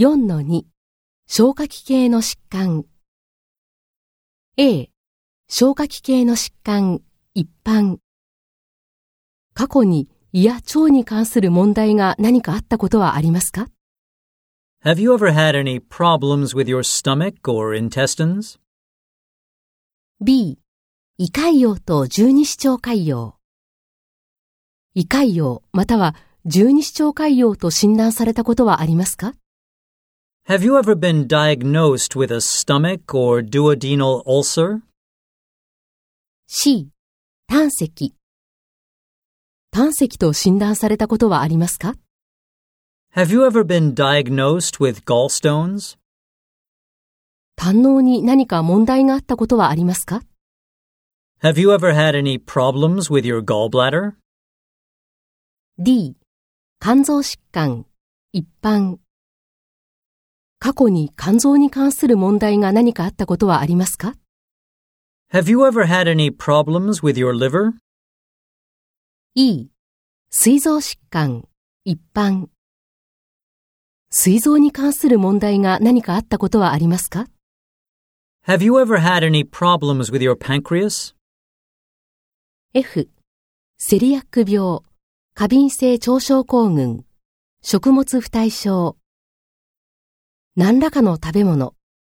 4-2消化器系の疾患。A 消化器系の疾患。一般。過去に胃や腸に関する問題が何かあったことはありますか？Have you ever had any problems with your stomach or intestines? B 胃潰瘍と十二指腸潰瘍。胃潰瘍または十二指腸潰瘍と診断されたことはありますか？Have you ever been diagnosed with a stomach or duodenal ulcer? C 胆石胆石と診断されたことはありますか Have you ever been diagnosed with gallstones? 胆嚢に何か問題があったことはありますか Have you ever had any problems with your gallbladder? D 肝臓疾患一般 過去に肝臓に関する問題が何かあったことはありますか Have you ever had any problems with your liver? E 膵臓疾患一般膵臓に関する問題が何かあったことはありますか Have you ever had any problems with your pancreas? F セリアック病過敏性腸症候群食物不耐症何らかの食べ物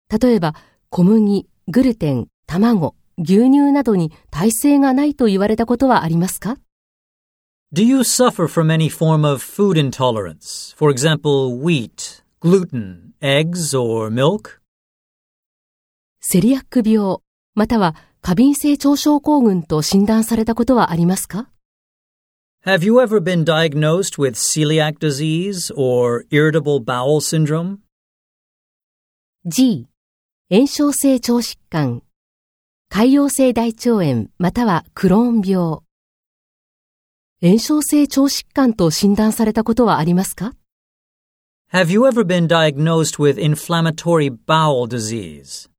例えば小麦、グルテン、卵、牛乳などに耐性がないと言われたことはありますか Do you suffer from any form of food intolerance? For example, wheat, gluten, eggs, or milk? セリアック病または過敏性腸症候群と診断されたことはありますか Have you ever been diagnosed with celiac disease or irritable bowel syndrome? G 炎症性腸疾患潰瘍性大腸炎またはクローン病炎症性腸疾患と診断されたことはありますか Have you ever been diagnosed with inflammatory bowel disease?